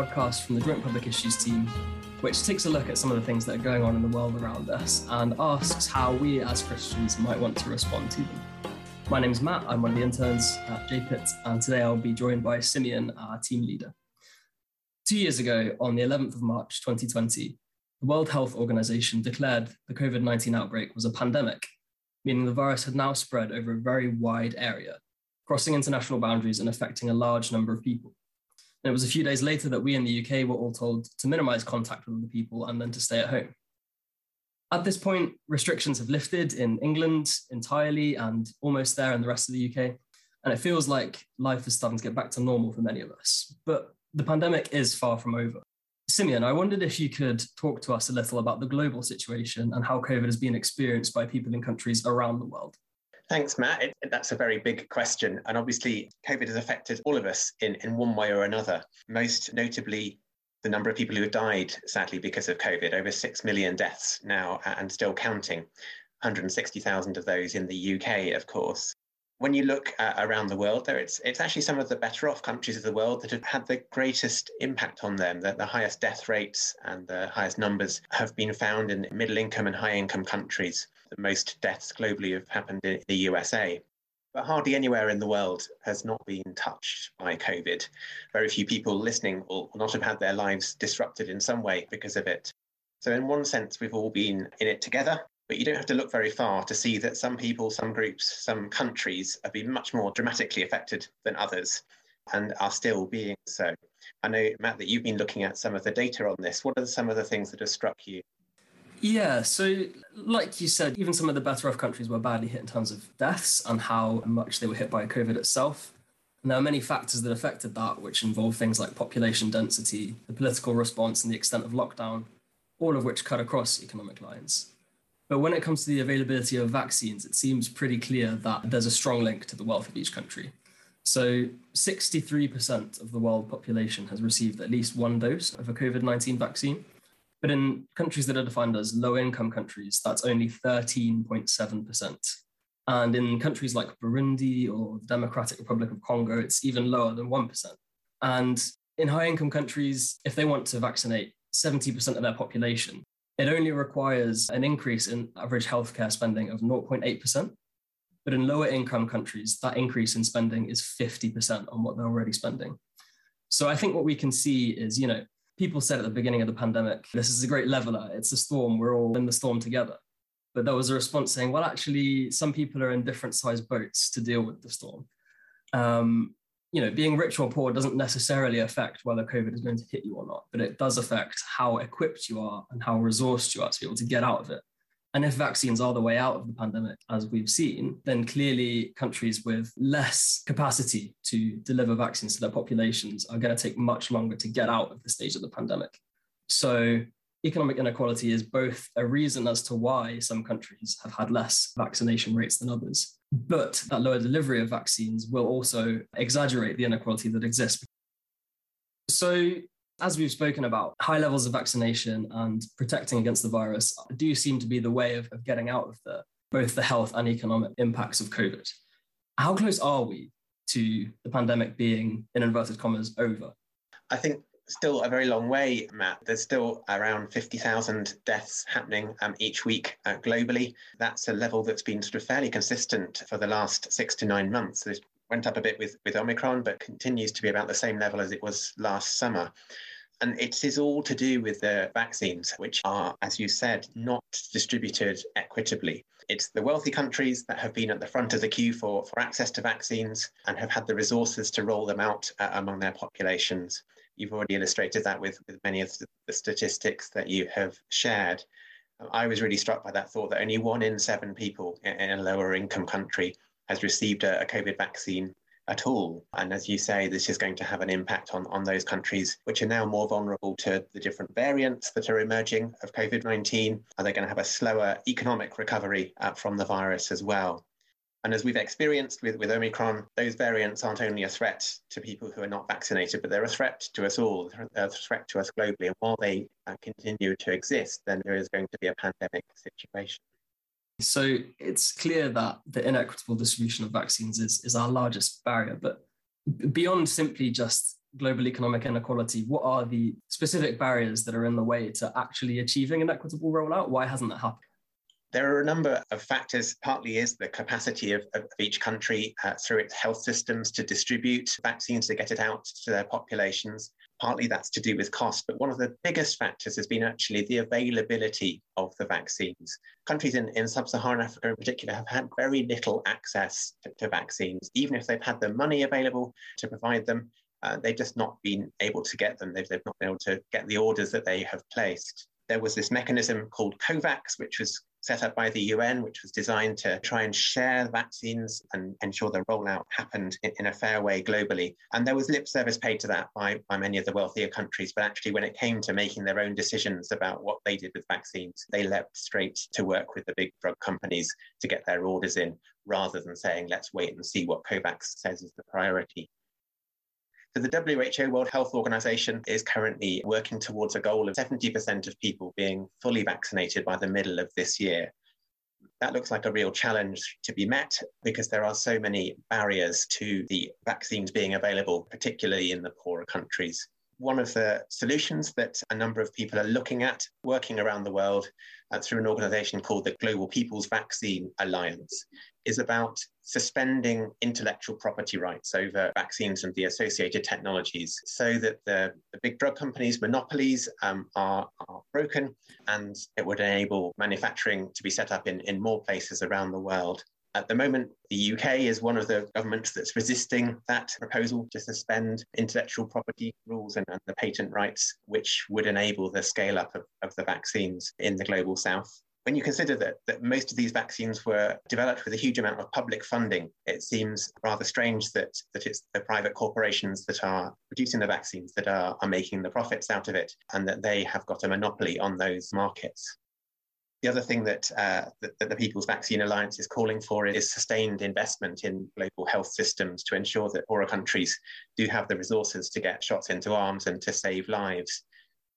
podcast from the Joint Public Issues team, which takes a look at some of the things that are going on in the world around us and asks how we as Christians might want to respond to them. My name is Matt, I'm one of the interns at JPIT, and today I'll be joined by Simeon, our team leader. Two years ago, on the 11th of March 2020, the World Health Organization declared the COVID 19 outbreak was a pandemic, meaning the virus had now spread over a very wide area crossing international boundaries and affecting a large number of people. And it was a few days later that we in the UK were all told to minimize contact with other people and then to stay at home. At this point, restrictions have lifted in England entirely and almost there in the rest of the UK. And it feels like life is starting to get back to normal for many of us. But the pandemic is far from over. Simeon, I wondered if you could talk to us a little about the global situation and how COVID has been experienced by people in countries around the world. Thanks, Matt. It, that's a very big question. And obviously, COVID has affected all of us in, in one way or another. Most notably, the number of people who have died, sadly, because of COVID over 6 million deaths now and still counting. 160,000 of those in the UK, of course. When you look uh, around the world, there it's it's actually some of the better off countries of the world that have had the greatest impact on them. That the highest death rates and the highest numbers have been found in middle income and high income countries the most deaths globally have happened in the USA. But hardly anywhere in the world has not been touched by COVID. Very few people listening will not have had their lives disrupted in some way because of it. So, in one sense, we've all been in it together, but you don't have to look very far to see that some people, some groups, some countries have been much more dramatically affected than others and are still being so. I know, Matt, that you've been looking at some of the data on this. What are some of the things that have struck you? Yeah, so like you said, even some of the better off countries were badly hit in terms of deaths and how much they were hit by COVID itself. And there are many factors that affected that, which involve things like population density, the political response, and the extent of lockdown, all of which cut across economic lines. But when it comes to the availability of vaccines, it seems pretty clear that there's a strong link to the wealth of each country. So 63% of the world population has received at least one dose of a COVID 19 vaccine. But in countries that are defined as low income countries, that's only 13.7%. And in countries like Burundi or the Democratic Republic of Congo, it's even lower than 1%. And in high income countries, if they want to vaccinate 70% of their population, it only requires an increase in average healthcare spending of 0.8%. But in lower income countries, that increase in spending is 50% on what they're already spending. So I think what we can see is, you know, people said at the beginning of the pandemic, this is a great leveler. It's a storm. We're all in the storm together. But there was a response saying, well, actually, some people are in different sized boats to deal with the storm. Um, you know, being rich or poor doesn't necessarily affect whether COVID is going to hit you or not, but it does affect how equipped you are and how resourced you are to be able to get out of it. And if vaccines are the way out of the pandemic, as we've seen, then clearly countries with less capacity to deliver vaccines to their populations are going to take much longer to get out of the stage of the pandemic. So, economic inequality is both a reason as to why some countries have had less vaccination rates than others, but that lower delivery of vaccines will also exaggerate the inequality that exists. So, as we've spoken about, high levels of vaccination and protecting against the virus do seem to be the way of, of getting out of the, both the health and economic impacts of COVID. How close are we to the pandemic being, in inverted commas, over? I think still a very long way, Matt. There's still around 50,000 deaths happening um, each week uh, globally. That's a level that's been sort of fairly consistent for the last six to nine months. It went up a bit with, with Omicron, but continues to be about the same level as it was last summer. And it is all to do with the vaccines, which are, as you said, not distributed equitably. It's the wealthy countries that have been at the front of the queue for, for access to vaccines and have had the resources to roll them out uh, among their populations. You've already illustrated that with, with many of the, statistics that you have shared. I was really struck by that thought that only one in seven people in, in a lower income country has received a, a COVID vaccine at all. And as you say, this is going to have an impact on, on those countries which are now more vulnerable to the different variants that are emerging of COVID 19. Are they going to have a slower economic recovery uh, from the virus as well? And as we've experienced with, with Omicron, those variants aren't only a threat to people who are not vaccinated, but they're a threat to us all, a threat to us globally. And while they uh, continue to exist, then there is going to be a pandemic situation. So it's clear that the inequitable distribution of vaccines is, is our largest barrier. But beyond simply just global economic inequality, what are the specific barriers that are in the way to actually achieving an equitable rollout? Why hasn't that happened? There are a number of factors. Partly is the capacity of, of each country uh, through its health systems to distribute vaccines to get it out to their populations. Partly that's to do with cost, but one of the biggest factors has been actually the availability of the vaccines. Countries in, in sub Saharan Africa, in particular, have had very little access to, to vaccines. Even if they've had the money available to provide them, uh, they've just not been able to get them. They've, they've not been able to get the orders that they have placed there was this mechanism called COVAX, which was set up by the UN, which was designed to try and share vaccines and ensure the rollout happened in, in, a fair way globally. And there was lip service paid to that by, by many of the wealthier countries. But actually, when it came to making their own decisions about what they did with vaccines, they leapt straight to work with the big drug companies to get their orders in rather than saying, let's wait and see what COVAX says is the priority. So the WHO World Health Organization is currently working towards a goal of 70% of people being fully vaccinated by the middle of this year. That looks like a real challenge to be met because there are so many barriers to the vaccines being available, particularly in the poorer countries. One of the solutions that a number of people are looking at working around the world uh, through an organization called the Global People's Vaccine Alliance is about suspending intellectual property rights over vaccines and the associated technologies so that the, the big drug companies' monopolies um, are, are broken and it would enable manufacturing to be set up in, in more places around the world. At the moment, the UK is one of the governments that's resisting that proposal to suspend intellectual property rules and, and the patent rights, which would enable the scale up of, of the vaccines in the global south when you consider that, that most of these vaccines were developed with a huge amount of public funding, it seems rather strange that, that it's the private corporations that are producing the vaccines that are, are making the profits out of it and that they have got a monopoly on those markets. The other thing that, uh, that, the People's Vaccine Alliance is calling for is sustained investment in global health systems to ensure that poorer countries do have the resources to get shots into arms and to save lives.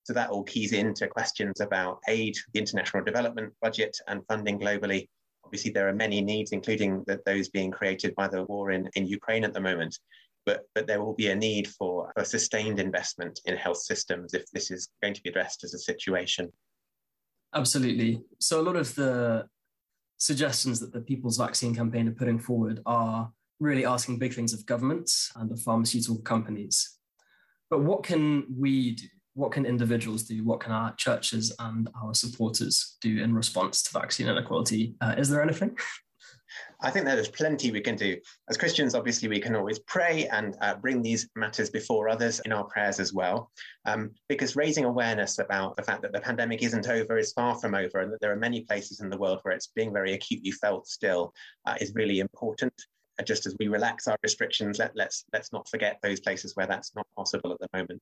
So that all keys into questions about aid, the international development budget, and funding globally. Obviously, there are many needs, including the, those being created by the war in, in Ukraine at the moment. But, but there will be a need for a sustained investment in health systems if this is going to be addressed as a situation. Absolutely. So, a lot of the suggestions that the People's Vaccine Campaign are putting forward are really asking big things of governments and of pharmaceutical companies. But what can we do? what can individuals do? What can our churches and our supporters do in response to vaccine inequality? Uh, is there anything? I think there's plenty we can do. As Christians, obviously, we can always pray and uh, bring these matters before others in our prayers as well. Um, because raising awareness about the fact that the pandemic isn't over is far from over, and that there are many places in the world where it's being very acutely felt still uh, is really important. Uh, just as we relax our restrictions, let, let's let's not forget those places where that's not possible at the moment.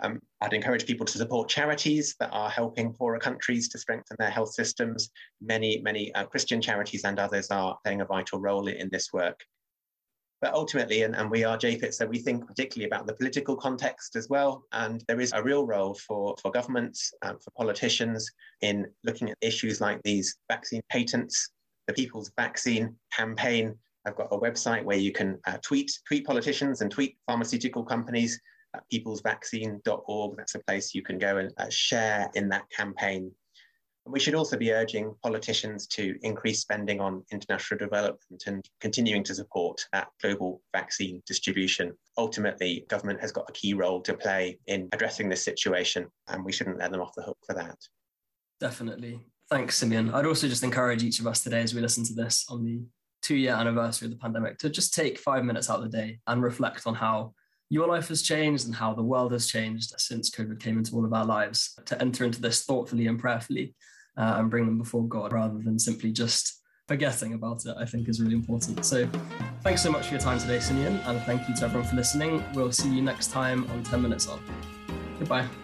Um, I'd encourage people to support charities that are helping poorer countries to strengthen their health systems. Many, many uh, Christian charities and others are playing a vital role in, this work. But ultimately, and, and we are JPIT, so we think particularly about the political context as well. And there is a real role for, for governments, um, for politicians in looking at issues like these vaccine patents, the People's Vaccine Campaign. I've got a website where you can uh, tweet, tweet politicians and tweet pharmaceutical companies peoplesvaccine.org. That's a place you can go and uh, share in that campaign. And we should also be urging politicians to increase spending on international development and continuing to support that global vaccine distribution. Ultimately, government has got a key role to play in addressing this situation, and we shouldn't let them off the hook for that. Definitely. Thanks, Simeon. I'd also just encourage each of us today as we listen to this on the two year anniversary of the pandemic to just take five minutes out of the day and reflect on how your life has changed and how the world has changed since COVID came into all of our lives, to enter into this thoughtfully and prayerfully uh, and bring them before God rather than simply just forgetting about it, I think is really important. So thanks so much for your time today, Simeon, and thank you to everyone for listening. We'll see you next time on 10 Minutes On. Goodbye.